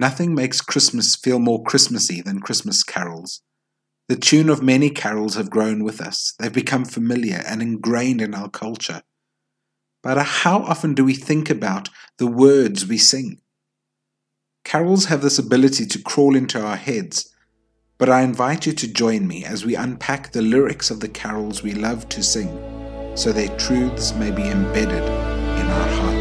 Nothing makes Christmas feel more Christmassy than Christmas carols. The tune of many carols have grown with us. They've become familiar and ingrained in our culture. But how often do we think about the words we sing? Carols have this ability to crawl into our heads, but I invite you to join me as we unpack the lyrics of the carols we love to sing, so their truths may be embedded in our hearts.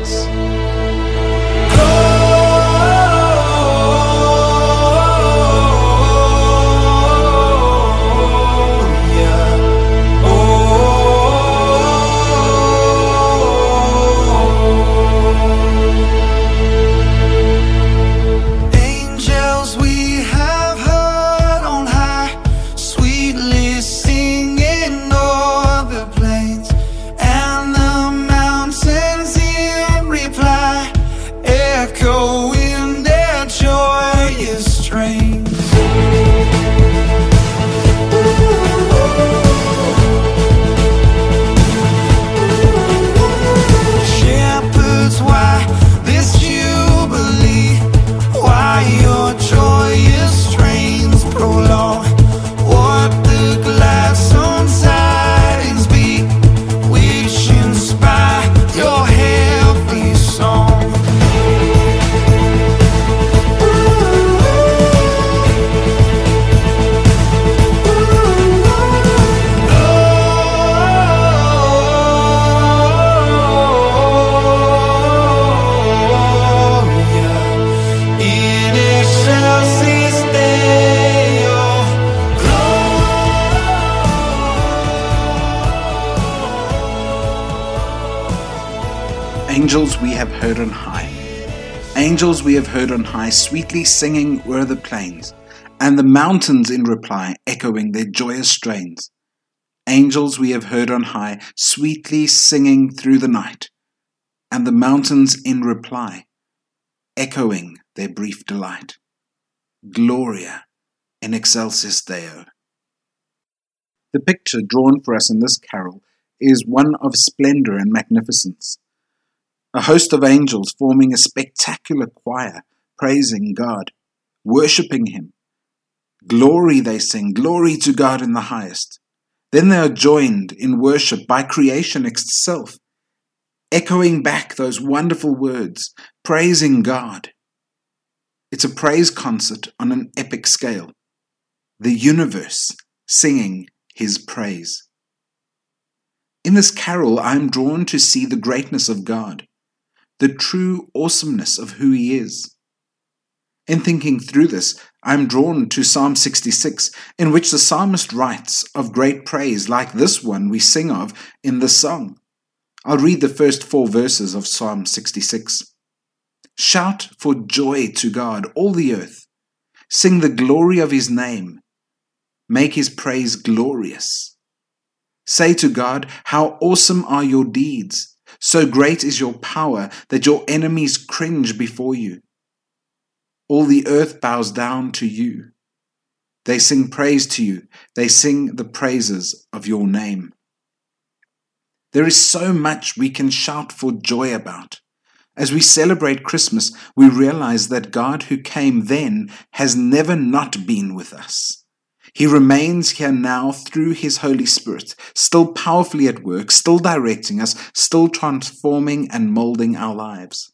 Angels we have heard on high. Angels we have heard on high, sweetly singing o'er the plains, and the mountains in reply echoing their joyous strains. Angels we have heard on high, sweetly singing through the night, and the mountains in reply echoing their brief delight. Gloria in excelsis Deo. The picture drawn for us in this carol is one of splendor and magnificence a host of angels forming a spectacular choir, praising God, worshipping Him. Glory, they sing, glory to God in the highest. Then they are joined in worship by creation itself, echoing back those wonderful words, praising God. It's a praise concert on an epic scale. The universe singing His praise. In this carol, I am drawn to see the greatness of God the true awesomeness of who he is. In thinking through this, I am drawn to Psalm 66, in which the psalmist writes of great praise like this one we sing of in the song. I'll read the first four verses of Psalm 66. Shout for joy to God, all the earth. Sing the glory of his name. Make his praise glorious. Say to God, How awesome are your deeds! So great is your power that your enemies cringe before you. All the earth bows down to you. They sing praise to you. They sing the praises of your name. There is so much we can shout for joy about. As we celebrate Christmas, we realize that God who came then has never not been with us. He remains here now through His Holy Spirit, still powerfully at work, still directing us, still transforming and molding our lives.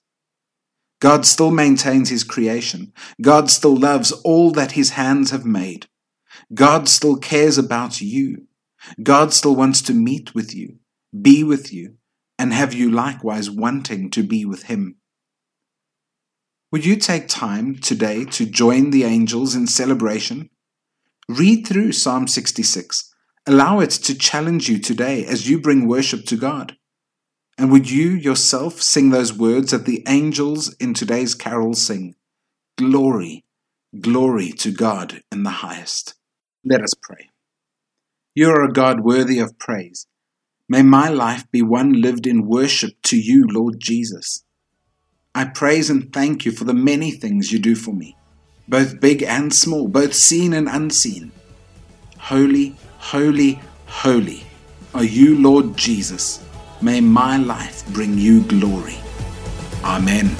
God still maintains His creation. God still loves all that His hands have made. God still cares about you. God still wants to meet with you, be with you, and have you likewise wanting to be with Him. Would you take time today to join the angels in celebration? Read through Psalm 66. Allow it to challenge you today as you bring worship to God. And would you yourself sing those words that the angels in today's carol sing? Glory, glory to God in the highest. Let us pray. You are a God worthy of praise. May my life be one lived in worship to you, Lord Jesus. I praise and thank you for the many things you do for me both big and small, both seen and unseen. Holy, holy, holy are you, Lord Jesus. May my life bring you glory. Amen.